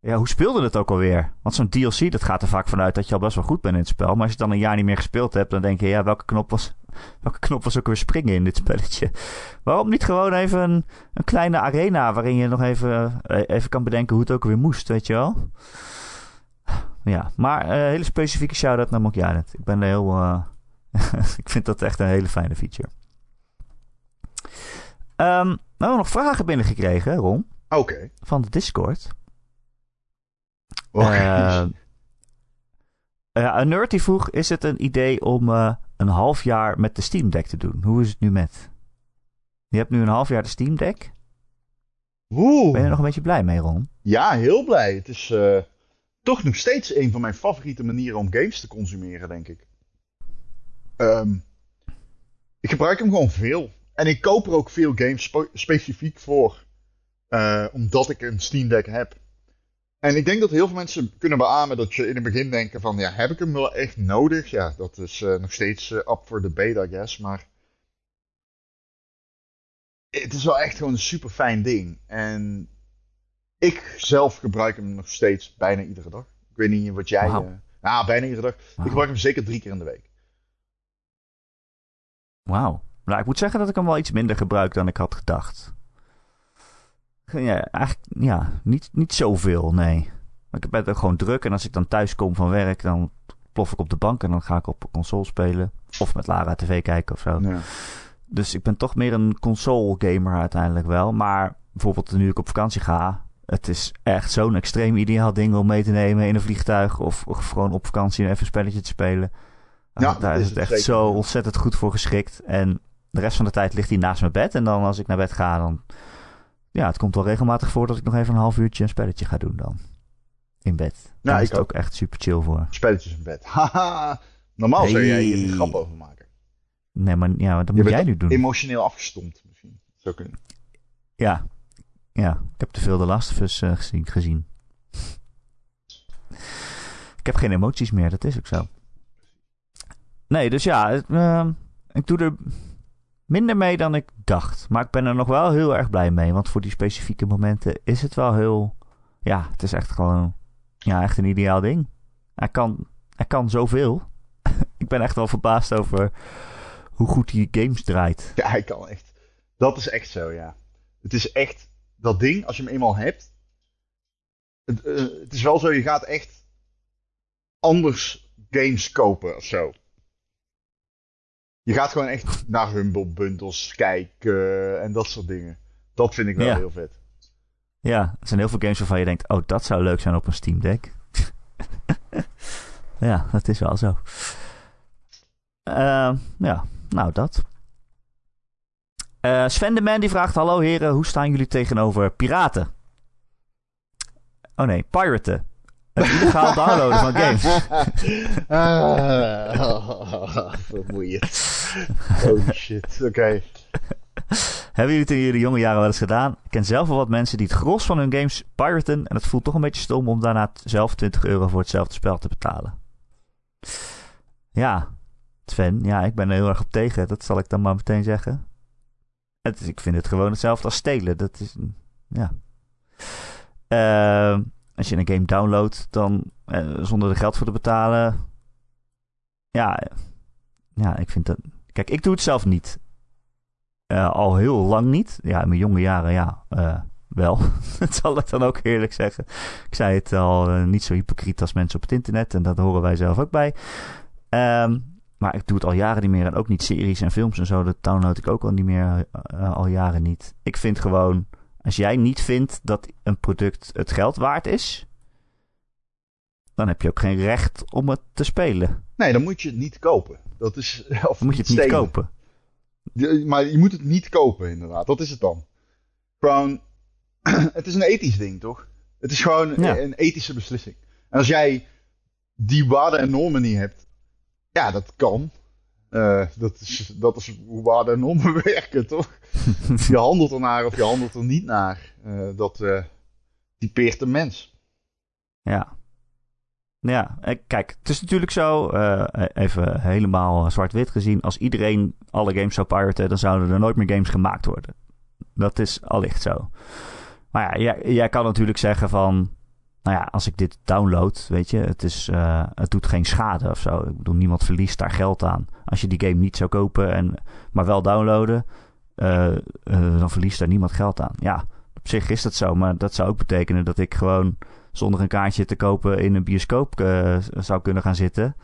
ja, hoe speelde het ook alweer? Want zo'n DLC, dat gaat er vaak vanuit dat je al best wel goed bent in het spel. Maar als je dan een jaar niet meer gespeeld hebt, dan denk je, ja, welke knop was, welke knop was ook weer springen in dit spelletje? Waarom niet gewoon even een, een kleine arena waarin je nog even, eh, even kan bedenken hoe het ook weer moest, weet je wel? Ja, maar uh, hele specifieke shout-out naar Island. Ik ben heel... Uh, ik vind dat echt een hele fijne feature. Um, we hebben nog vragen binnengekregen, Ron. Oké. Van de Discord. Uh, een nerd die vroeg: is het een idee om uh, een half jaar met de Steam Deck te doen? Hoe is het nu met? Je hebt nu een half jaar de Steam Deck. Oeh. Ben je er nog een beetje blij mee, Ron? Ja, heel blij. Het is uh, toch nog steeds een van mijn favoriete manieren om games te consumeren, denk ik. Um, ik gebruik hem gewoon veel. En ik koop er ook veel games spe specifiek voor. omdat ik een Steam Deck heb. En ik denk dat heel veel mensen kunnen beamen dat je in het begin denken van, ja, heb ik hem wel echt nodig? Ja, dat is uh, nog steeds uh, up for debate, I guess, maar het is wel echt gewoon een super fijn ding. En ik zelf gebruik hem nog steeds bijna iedere dag. Ik weet niet wat jij... Wow. Uh, nou, bijna iedere dag. Wow. Ik gebruik hem zeker drie keer in de week. Wauw. Nou, ik moet zeggen dat ik hem wel iets minder gebruik dan ik had gedacht. Ja, eigenlijk ja, niet, niet zoveel, nee. Maar ik ben ook gewoon druk. En als ik dan thuis kom van werk, dan plof ik op de bank en dan ga ik op console spelen. Of met Lara tv kijken of zo. Ja. Dus ik ben toch meer een console gamer uiteindelijk wel. Maar bijvoorbeeld nu ik op vakantie ga, het is echt zo'n extreem ideaal ding om mee te nemen in een vliegtuig. Of, of gewoon op vakantie even een spelletje te spelen. Ja, daar is het, het echt zo ontzettend goed voor geschikt. En de rest van de tijd ligt hij naast mijn bed. En dan als ik naar bed ga, dan ja, het komt wel regelmatig voor dat ik nog even een half uurtje een spelletje ga doen dan. In bed. Daar is het ook. echt super chill voor. Spelletjes in bed. Haha. Normaal zou jij hier een grap over maken. Nee, maar ja, wat moet jij nu doen. Emotioneel afgestompt misschien. Zou kunnen. Ja. Ja, ik heb te veel de Last of Us uh, gezien, gezien. ik heb geen emoties meer, dat is ook zo. Nee, dus ja, uh, ik doe er minder mee dan ik dacht. Maar ik ben er nog wel heel erg blij mee. Want voor die specifieke momenten is het wel heel. Ja, het is echt gewoon. Ja, echt een ideaal ding. Hij kan, hij kan zoveel. ik ben echt wel verbaasd over hoe goed die games draait. Ja, hij kan echt. Dat is echt zo, ja. Het is echt dat ding, als je hem eenmaal hebt. Het, uh, het is wel zo, je gaat echt anders games kopen of zo. Je gaat gewoon echt naar Humble Bundles kijken en dat soort dingen. Dat vind ik wel heel vet. Ja, er zijn heel veel games waarvan je denkt: oh, dat zou leuk zijn op een Steam Deck. ja, dat is wel zo. Uh, ja, nou dat. Uh, Sven de Man die vraagt: Hallo heren, hoe staan jullie tegenover piraten? Oh nee, piraten. Het illegaal downloaden van games. ah, vermoeiend. Holy shit, oké. Hebben jullie het in jullie jonge jaren wel eens gedaan? Ik ken zelf wel wat mensen die het gros van hun games piraten. En het voelt toch een beetje stom om daarna zelf 20 euro voor hetzelfde spel te betalen. Ja, Sven, ja, ik ben er heel erg op tegen. Dat zal ik dan maar meteen zeggen. Het is, ik vind het gewoon hetzelfde als stelen. Dat is, ja. Uh, als je een game downloadt, dan uh, zonder er geld voor te betalen. Ja, ja, ik vind dat. Kijk, ik doe het zelf niet. Uh, al heel lang niet. Ja, in mijn jonge jaren, ja, uh, wel. dat zal ik dan ook eerlijk zeggen. Ik zei het al, niet zo hypocriet als mensen op het internet. En dat horen wij zelf ook bij. Um, maar ik doe het al jaren niet meer. En ook niet series en films en zo. Dat download ik ook al niet meer. Al jaren niet. Ik vind gewoon. Als jij niet vindt dat een product het geld waard is. Dan heb je ook geen recht om het te spelen. Nee, dan moet je het niet kopen. Dat is, of moet je het niet kopen. maar je moet het niet kopen, inderdaad. Dat is het dan. Gewoon. het is een ethisch ding, toch? Het is gewoon ja. een ethische beslissing. En als jij die waarden en normen niet hebt ja, dat kan. Uh, dat, is, dat is hoe waarden en normen werken, toch? je handelt ernaar of je handelt er niet naar. Uh, dat uh, typeert een mens. Ja. Ja, kijk, het is natuurlijk zo, even helemaal zwart-wit gezien. Als iedereen alle games zou piraten, dan zouden er nooit meer games gemaakt worden. Dat is allicht zo. Maar ja, jij, jij kan natuurlijk zeggen van nou ja, als ik dit download, weet je, het, is, uh, het doet geen schade of zo. Ik bedoel, niemand verliest daar geld aan. Als je die game niet zou kopen, en, maar wel downloaden, uh, uh, dan verliest daar niemand geld aan. Ja, op zich is dat zo, maar dat zou ook betekenen dat ik gewoon zonder een kaartje te kopen in een bioscoop zou kunnen gaan zitten.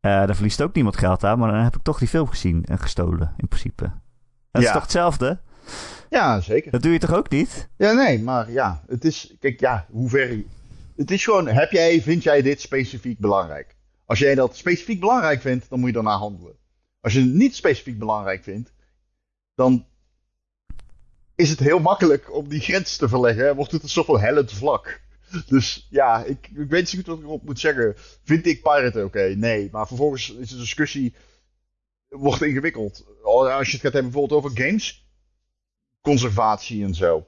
daar verliest ook niemand geld aan, maar dan heb ik toch die film gezien en gestolen, in principe. Dat ja. is toch hetzelfde? Ja, zeker. Dat doe je toch ook niet? Ja, nee, maar ja, het is, kijk, ja, hoe ver het is gewoon, heb jij, vind jij dit specifiek belangrijk? Als jij dat specifiek belangrijk vindt, dan moet je daarna handelen. Als je het niet specifiek belangrijk vindt, dan is het heel makkelijk om die grens te verleggen. Wordt het een soort van hellend vlak. Dus ja, ik, ik weet niet goed wat ik erop moet zeggen. Vind ik Pirate oké? Nee. Maar vervolgens is de discussie wordt ingewikkeld. Als je het gaat hebben bijvoorbeeld over games, conservatie en zo.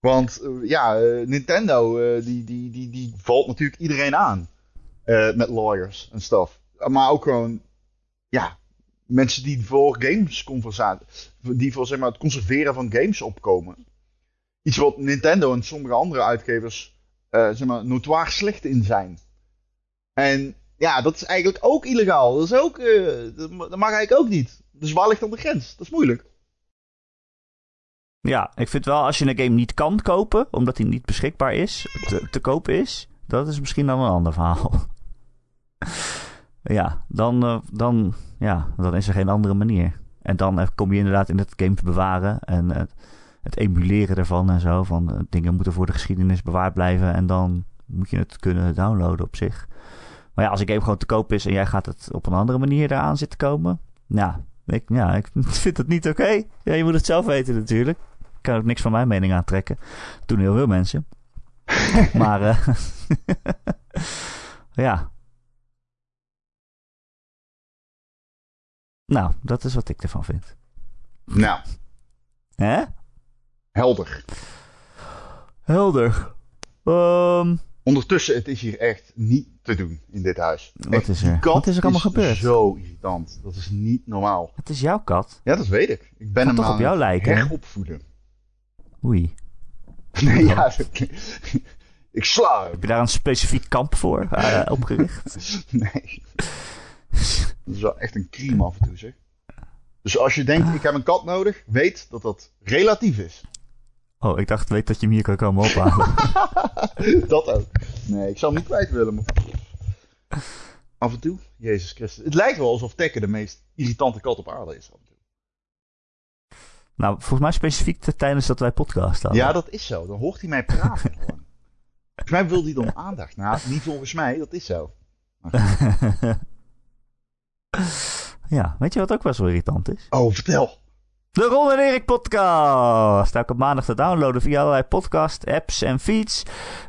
Want uh, ja, uh, Nintendo uh, die, die, die, die valt natuurlijk iedereen aan. met lawyers en stuff. Maar ook gewoon, ja, mensen die voor games die voor zeg maar, het conserveren van games opkomen. Iets wat Nintendo en sommige andere uitgevers zeg maar, notoir slecht in zijn. En ja, dat is eigenlijk ook illegaal. Dat, is ook, dat mag eigenlijk ook niet. Dus waar ligt dan de grens? Dat is moeilijk. Ja, ik vind wel als je een game niet kan kopen, omdat hij niet beschikbaar is, te, kopen is, dat is misschien dan een ander verhaal. ja, dan, uh, dan, ja, dan is er geen andere manier. En dan kom je inderdaad in het game te bewaren en uh, het emuleren ervan en zo. Van dingen moeten voor de geschiedenis bewaard blijven en dan moet je het kunnen downloaden op zich. Maar ja, als een game gewoon te koop is en jij gaat het op een andere manier eraan zitten komen, ja, ik, ja, ik vind het niet oké. Ja, je moet het zelf weten natuurlijk kan ook niks van mijn mening aantrekken. Dat doen heel veel mensen. maar uh, ja. Nou, dat is wat ik ervan vind. Nou. Hè? Helder. Helder. Um, Ondertussen, het is hier echt niet te doen in dit huis. Wat echt, is er? Wat is er allemaal is gebeurd? Zo irritant. Dat is niet normaal. Het is jouw kat. Ja, dat weet ik. Ik ben hem toch aan op jou lijken. heropvoeden. Oei. Nee, ja. ik sla Heb je daar een specifiek kamp voor uh, opgericht? nee. Dat is wel echt een crime af en toe, zeg. Dus als je denkt, ik heb een kat nodig, weet dat dat relatief is. Oh, ik dacht, weet dat je hem hier kan komen ophalen. dat ook. Nee, ik zou hem niet kwijt willen, maar... Af en toe, Jezus Christus. Het lijkt wel alsof Tekken de meest irritante kat op aarde is. Nou, volgens mij specifiek tijdens dat wij podcast hadden. Ja, dat is zo. Dan hoort hij mij praten gewoon. Volgens mij wil hij dan aandacht. Nou, niet volgens mij, dat is zo. ja, weet je wat ook wel zo irritant is? Oh, vertel. De Ron en Erik podcast. Elke maandag te downloaden via allerlei podcast, apps en feeds.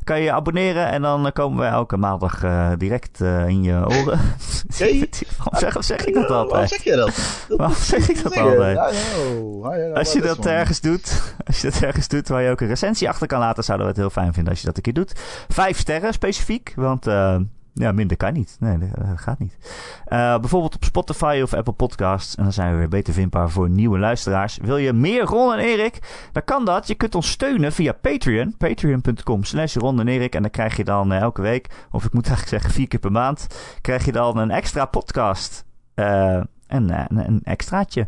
Kan je je abonneren en dan komen we elke maandag uh, direct uh, in je oren. Hey. waarom, zeg, zeg ik dat altijd? Waarom zeg je dat? waarom zeg ik dat altijd? No. als je dat ergens doet, als je dat ergens doet waar je ook een recensie achter kan laten, zouden we het heel fijn vinden als je dat een keer doet. Vijf sterren specifiek, want uh, ja, minder kan niet. Nee, dat, gaat niet. Uh, bijvoorbeeld op Spotify of Apple Podcasts. En dan zijn we weer beter vindbaar voor nieuwe luisteraars. Wil je meer Ron en Erik? Dan kan dat. Je kunt ons steunen via Patreon. Patreon.com slash en dan krijg je dan uh, elke week, of ik moet eigenlijk zeggen vier keer per maand, krijg je dan een extra podcast. En een extraatje.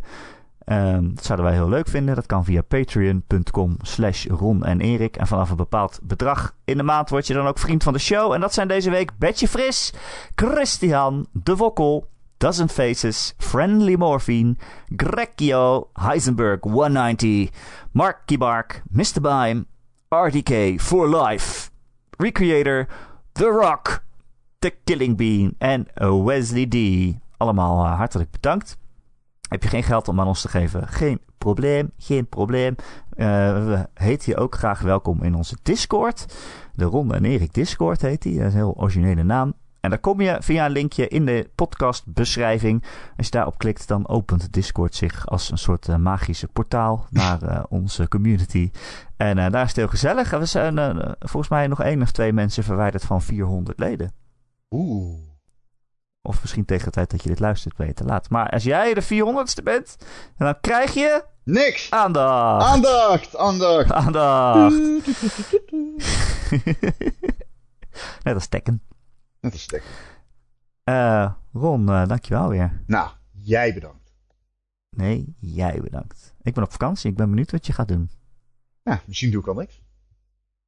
Um, dat zouden wij heel leuk vinden. Dat kan via patreon.com slash Ron en Erik. En vanaf een bepaald bedrag in de maand word je dan ook vriend van de show. En dat zijn deze week Betje Fris, Christian, De Wokkel, Dozen Faces, Friendly Morphine, Grekio, Heisenberg 190, Mark Kibark, Mr. Bime, RDK for Life, Recreator, The Rock, The Killing Bean en Wesley D. Allemaal uh, hartelijk bedankt. Heb je geen geld om aan ons te geven? Geen probleem, geen probleem. Uh, we heet je ook graag welkom in onze Discord. De Ronde en Erik Discord heet die. Dat is een heel originele naam. En daar kom je via een linkje in de podcastbeschrijving. Als je daarop klikt, dan opent Discord zich als een soort uh, magische portaal naar uh, onze community. En daar is het heel gezellig. we zijn volgens mij nog één of twee mensen verwijderd van 400 leden. Oeh. Of misschien tegen de tijd dat je dit luistert, ben je te laat. Maar als jij de 400ste bent, dan krijg je. Niks! Aandacht! Aandacht! Aandacht! Aandacht! Net als Tekken. Net als Tekken. Uh, Ron, uh, dankjewel weer. Nou, jij bedankt. Nee, jij bedankt. Ik ben op vakantie. Ik ben benieuwd wat je gaat doen. Ja, misschien doe ik al niks.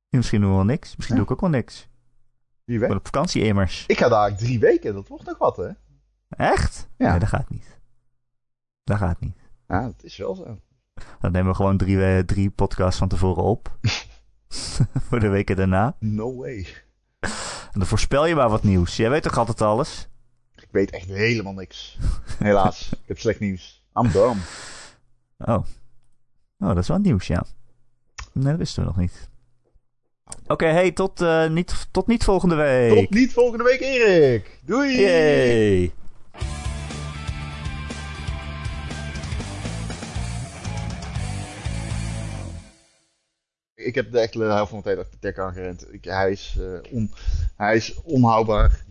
misschien doen we wel niks. Misschien ja. doe ik ook wel niks. Op vakantie immers. Ik ga daar drie weken. Dat wordt nog wat, hè? Echt? Ja. Nee, dat gaat niet. Dat gaat niet. Ja, dat is wel zo. Dan nemen we gewoon drie, drie podcasts van tevoren op. Voor de weken daarna. No way. En dan voorspel je maar wat nieuws. Jij weet toch altijd alles? Ik weet echt helemaal niks. Helaas. ik heb slecht nieuws. I'm dumb. Oh. Oh, dat is wel nieuws, ja. Nee, dat wisten we nog niet. Oké, okay, hey, tot, uh, niet, tot niet volgende week. Tot niet volgende week, Erik. Doei. Yay. Ik heb de hele helft van de tijd achter de tek aangerend. Ik, hij, is, uh, on, hij is onhoudbaar.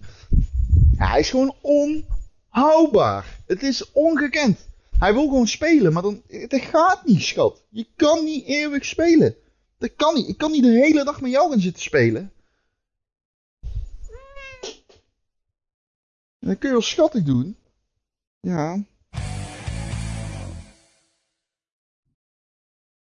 Hij is gewoon onhoudbaar. Het is ongekend. Hij wil gewoon spelen, maar dan, het gaat niet, schat. Je kan niet eeuwig spelen. Dat kan niet. Ik kan niet de hele dag met jou gaan zitten spelen. En dan kun je wel schattig doen. Ja.